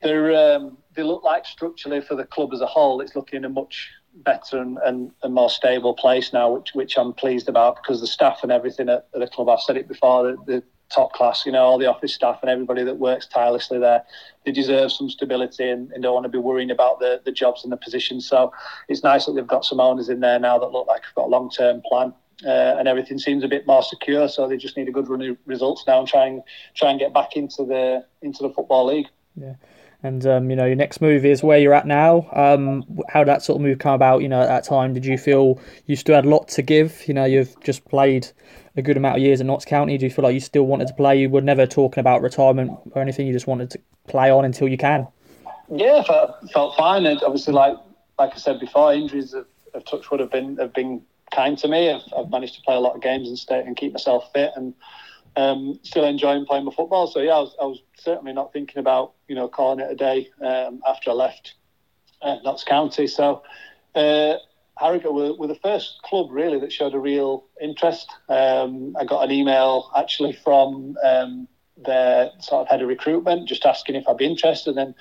they're um, they look like structurally for the club as a whole, it's looking a much better and, and, and, more stable place now, which which I'm pleased about because the staff and everything at, at the club, I've said it before, the, the, top class, you know, all the office staff and everybody that works tirelessly there, they deserve some stability and, and don't want to be worrying about the, the jobs and the positions. So it's nice that they've got some owners in there now that look like they've got a long term plan. Uh, and everything seems a bit more secure, so they just need a good run of results now and try and try and get back into the into the football league. Yeah. And um, you know your next move is where you're at now. Um, how that sort of move come about? You know, at that time, did you feel you still had a lot to give? You know, you've just played a good amount of years at Notts County. Do you feel like you still wanted to play? You were never talking about retirement or anything. You just wanted to play on until you can. Yeah, felt, felt fine. And obviously, like like I said before, injuries of, of Touchwood have been have been kind to me. I've, I've managed to play a lot of games and stay and keep myself fit and um, still enjoying playing my football. So yeah, I was, I was, certainly not thinking about you know calling it a day um, after I left uh, Notts County. So uh, Harrogate were, were, the first club really that showed a real interest. Um, I got an email actually from um, their sort of head of recruitment just asking if I'd be interested and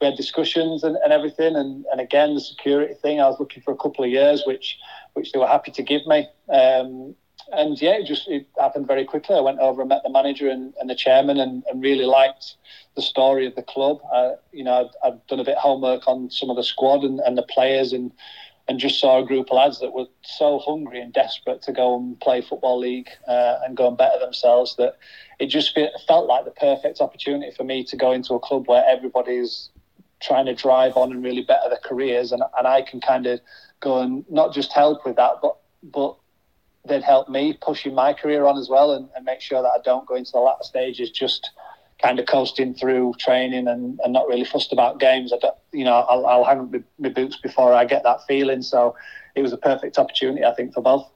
we had discussions and, and everything and, and again the security thing I was looking for a couple of years which which they were happy to give me um, and yeah, it just it happened very quickly. I went over and met the manager and, and the chairman, and, and, really liked the story of the club. Uh, you know, I'd, I'd, done a bit of homework on some of the squad and, and the players, and and just saw a group of lads that were so hungry and desperate to go and play football league uh, and go and better themselves that it just felt like the perfect opportunity for me to go into a club where everybody's trying to drive on and really better their careers, and and I can kind of go and not just help with that, but but they'd help me pushing my career on as well and, and make sure that I don't go into the latter stages just kind of coasting through training and, and not really fussed about games. I don't, you know, I'll, I'll hang my, my boots before I get that feeling. So it was a perfect opportunity, I think, for both.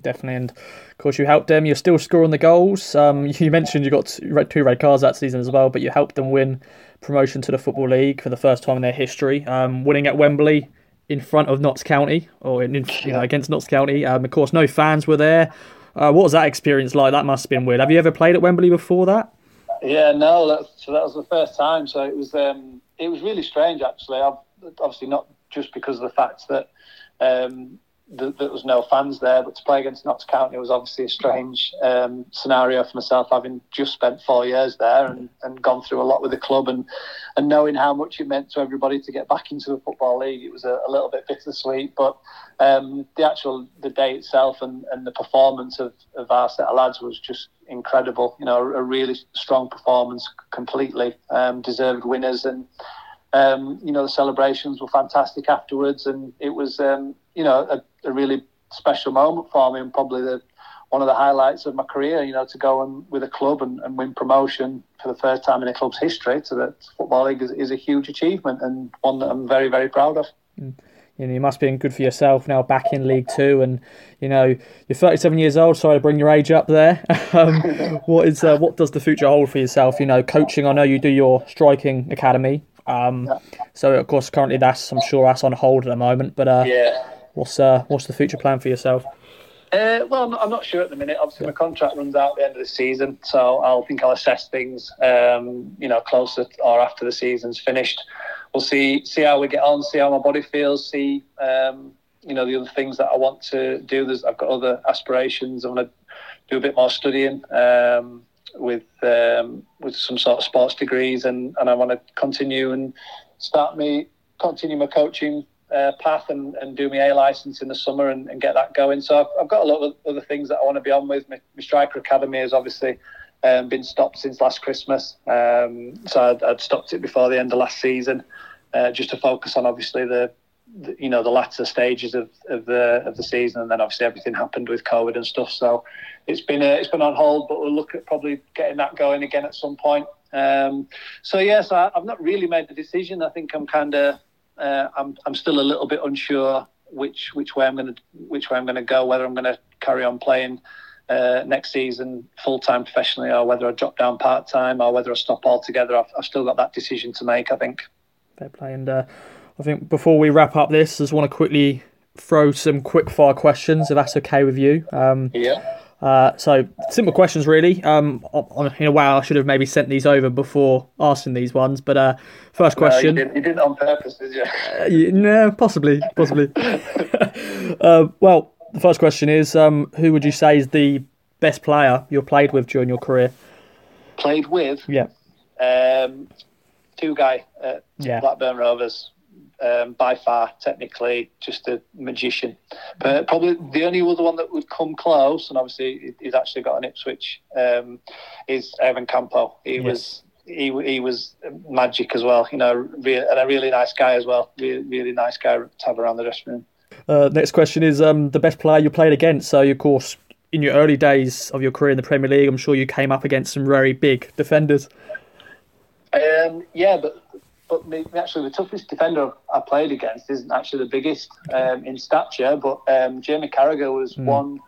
Definitely, and of course you helped them. You're still scoring the goals. Um, you mentioned you got two red cards that season as well, but you helped them win promotion to the football league for the first time in their history, um, winning at Wembley in front of Notts County or in, you know against Notts County. Um, of course, no fans were there. Uh, what was that experience like? That must have been weird. Have you ever played at Wembley before that? Yeah, no. That, so that was the first time. So it was um, it was really strange actually. I've, obviously, not just because of the fact that um, th- there was no fans there. But to play against Notts County was obviously a strange um, scenario for myself, having just spent four years there and, and gone through a lot with the club and and knowing how much it meant to everybody to get back into the football league. It was a, a little bit bittersweet, but um, the actual the day itself and, and the performance of, of our set of lads was just incredible. You know, a, a really strong performance, completely um, deserved winners and. Um, you know, the celebrations were fantastic afterwards, and it was, um, you know, a, a, really special moment for me, and probably the one of the highlights of my career. You know, to go and with a club and, and win promotion for the first time in a club's history to the football league is, is a huge achievement and one that I'm very, very proud of. Mm you know, you must be in good for yourself now back in League Two, and you know you're 37 years old. Sorry to bring your age up there. um, what is uh, what does the future hold for yourself? You know, coaching. I know you do your striking academy. Um, yeah. So of course, currently that's I'm sure that's on hold at the moment. But uh, yeah, what's uh, what's the future plan for yourself? Uh, well, I'm not, I'm not, sure at the minute. Obviously, my contract runs out at the end of the season, so I'll think I'll assess things, um, you know, closer or after the season's finished. We'll see see how we get on, see how my body feels, see um, you know the other things that I want to do. There's I've got other aspirations. I want to do a bit more studying. Um, with um, with some sort of sports degrees, and, and I want to continue and start me continue my coaching uh, path and, and do my A license in the summer and, and get that going. So I've, I've, got a lot of other things that I want to be on with. My, my striker academy has obviously um, been stopped since last Christmas, um, so I'd, I'd, stopped it before the end of last season, uh, just to focus on obviously the, the, you know the latter stages of, of the of the season, and then obviously everything happened with COVID and stuff. So it's been a, it's been on hold, but we'll look at probably getting that going again at some point. Um, so yes, I, have not really made a decision. I think I'm kind of uh, I'm I'm still a little bit unsure which which way I'm going to which way I'm going to go. Whether I'm going to carry on playing uh, next season full time professionally, or whether I drop down part time, or whether I stop altogether. I've, I've still got that decision to make. I think. Fair play, and uh, I think before we wrap up this, I just want to quickly throw some quick fire questions, if that's okay with you. Um, yeah. Uh, so simple questions, really. Um, in a way, I should have maybe sent these over before asking these ones. But uh, first question. No, you, didn't, you didn't on purpose, did you? Uh, you no, possibly, possibly. uh, well, the first question is: um, Who would you say is the best player you've played with during your career? Played with? Yeah. Um, Tugay at yeah. Blackburn Rovers um, by far, technically, just a magician. But probably the only other one that would come close, and obviously he's actually got an Ipswich, um, is Ivan Campo. He yes. was he he was magic as well. You know, re- and a really nice guy as well. Really, really nice guy to have around the dressing room. Uh, next question is um, the best player you played against. So, of course, in your early days of your career in the Premier League, I'm sure you came up against some very big defenders. Um, yeah, but but actually the toughest defender I played against isn't actually the biggest um, in stature, but um, Jamie Carragher was mm. one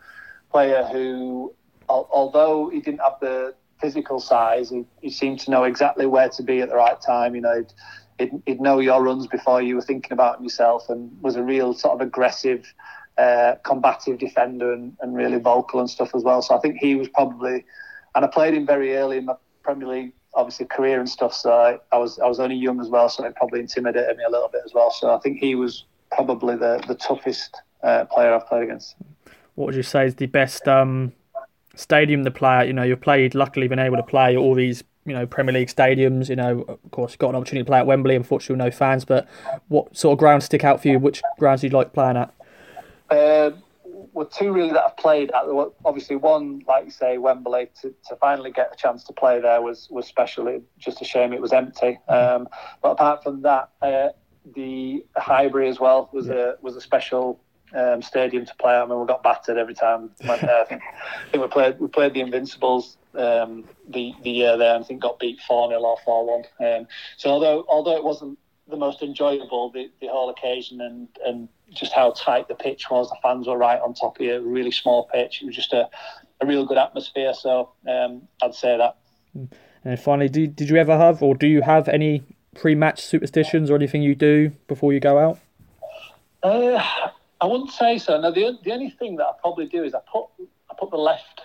player who, although he didn't have the physical size, he, he, seemed to know exactly where to be at the right time. You know, he'd, he'd, he'd know your runs before you were thinking about them yourself, and was a real sort of aggressive, uh, combative defender, and, and really vocal and stuff as well. So I think he was probably, and I played him very early in my Premier League obviously career and stuff. So I, was I was only young as well, so it probably intimidated me a little bit as well. So I think he was probably the the toughest uh, player I've played against. What would you say is the best um, stadium to play at? You know, you've played, luckily, been able to play all these you know Premier League stadiums. You know, of course, got an opportunity to play at Wembley. Unfortunately, no fans. But what sort of grounds stick out for you? Which grounds do you like playing at? Uh, were two really that I've played at. Obviously, one like you say, Wembley. To, to finally get a chance to play there was was special. It, just a shame it was empty. Um, but apart from that, uh, the Highbury as well was a was a special um, stadium to play at. I mean, we got battered every time. I think, I think we played we played the Invincibles um, the the year there, and I think got beat four 0 or four one. Um, so although although it wasn't the most enjoyable, the, the whole occasion and and just how tight the pitch was. The fans were right on top of you. Really small pitch. It was just a, a real good atmosphere. So um, I'd say that. And finally, did, did you ever have or do you have any pre-match superstitions or anything you do before you go out? Uh, I wouldn't say so. No, the the only thing that I probably do is I put I put the left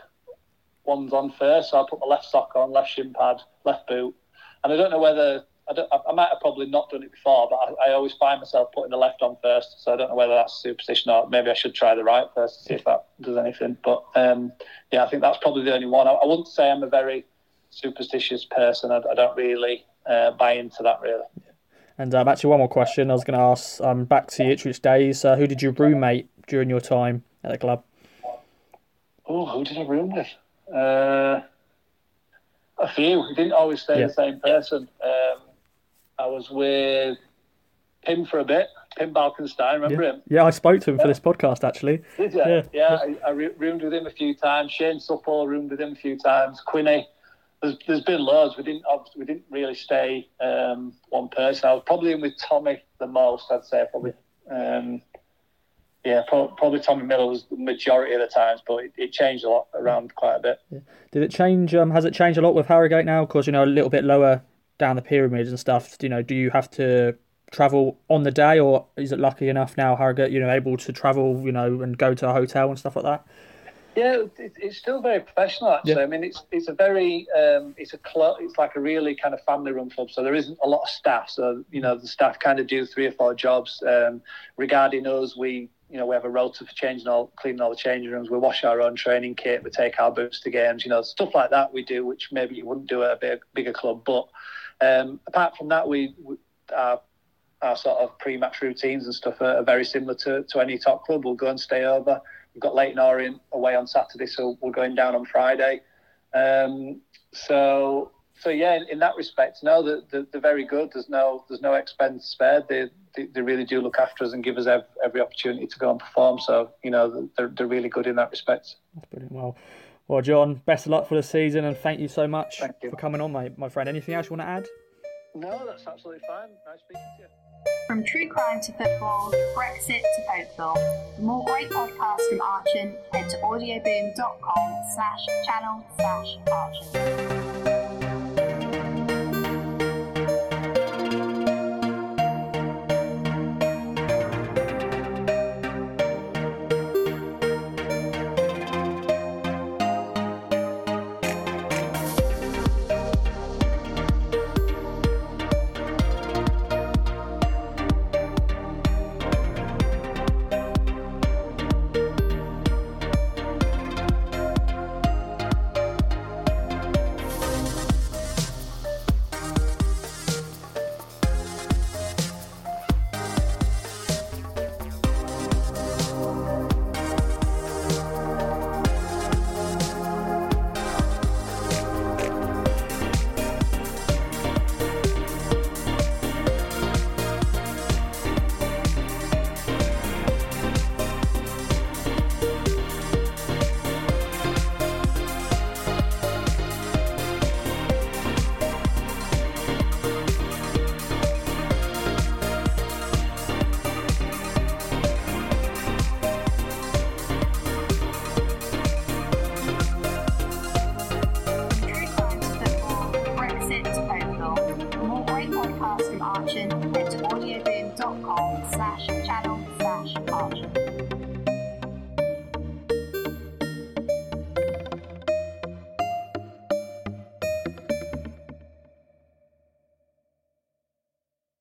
ones on first. So I put the left sock on, left shin pad, left boot, and I don't know whether I, I, might have probably not done it before, but I, I, always find myself putting the left on first. So I don't know whether that's superstition or maybe I should try the right first to see if that does anything. But um, yeah, I think that's probably the only one. I, I wouldn't say I'm a very superstitious person. I, I don't really uh, buy into that really. And um, actually, one more question I was going to ask. Um, back to the Ipswich days. Uh, who did you roommate during your time at the club? Oh, who did I room with? Uh, a few. We didn't always stay yeah. the same person. Um, I was with him for a bit. Pim Balkenstein, remember yeah. him? Yeah, I spoke to him yeah. for this podcast actually. Did you? Yeah, yeah I, I, roomed with him a few times. Shane Supple roomed with him a few times. Quinny. There's, there's been loads. We didn't we didn't really stay um, one person. I was probably in with Tommy the most. I'd say probably. Um, yeah, probably Tommy Miller was the majority of the times, but it, it changed a lot around quite a bit. Yeah. Did it change? Um, has it changed a lot with Harrogate now? Because you know a little bit lower down the pyramids and stuff, you know, do you have to travel on the day, or is it lucky enough now Harrogate, you know, able to travel, you know, and go to a hotel and stuff like that? Yeah, it's still very professional. Actually, yeah. I mean, it's it's a very um, it's a club. It's like a really kind of family-run club. So there isn't a lot of staff. So you know, the staff kind of do three or four jobs. Um, regarding us, we you know we have a rota for changing all, cleaning all the changing rooms. We wash our own training kit. We take our boots to games. You know, stuff like that we do, which maybe you wouldn't do at a big, bigger club. But um, apart from that, we, we our, our, sort of pre-match routines and stuff are, are, very similar to, to any top club. We'll go and stay over. We've got Leyton Orient away on Saturday, so we're going down on Friday. Um, so so yeah, in, in, that respect, no, they're, they're, very good. There's no there's no expense spared. They, they, they really do look after us and give us every, every, opportunity to go and perform. So you know they're they're really good in that respect. That's brilliant. Well, well, John, best of luck for the season, and thank you so much you. for coming on, my, my friend. Anything else you want to add? No, that's absolutely fine. Nice speaking to you. From true crime to football, Brexit to folklore. For more great podcasts from Archon, head to audioboom.com slash channel slash Archon.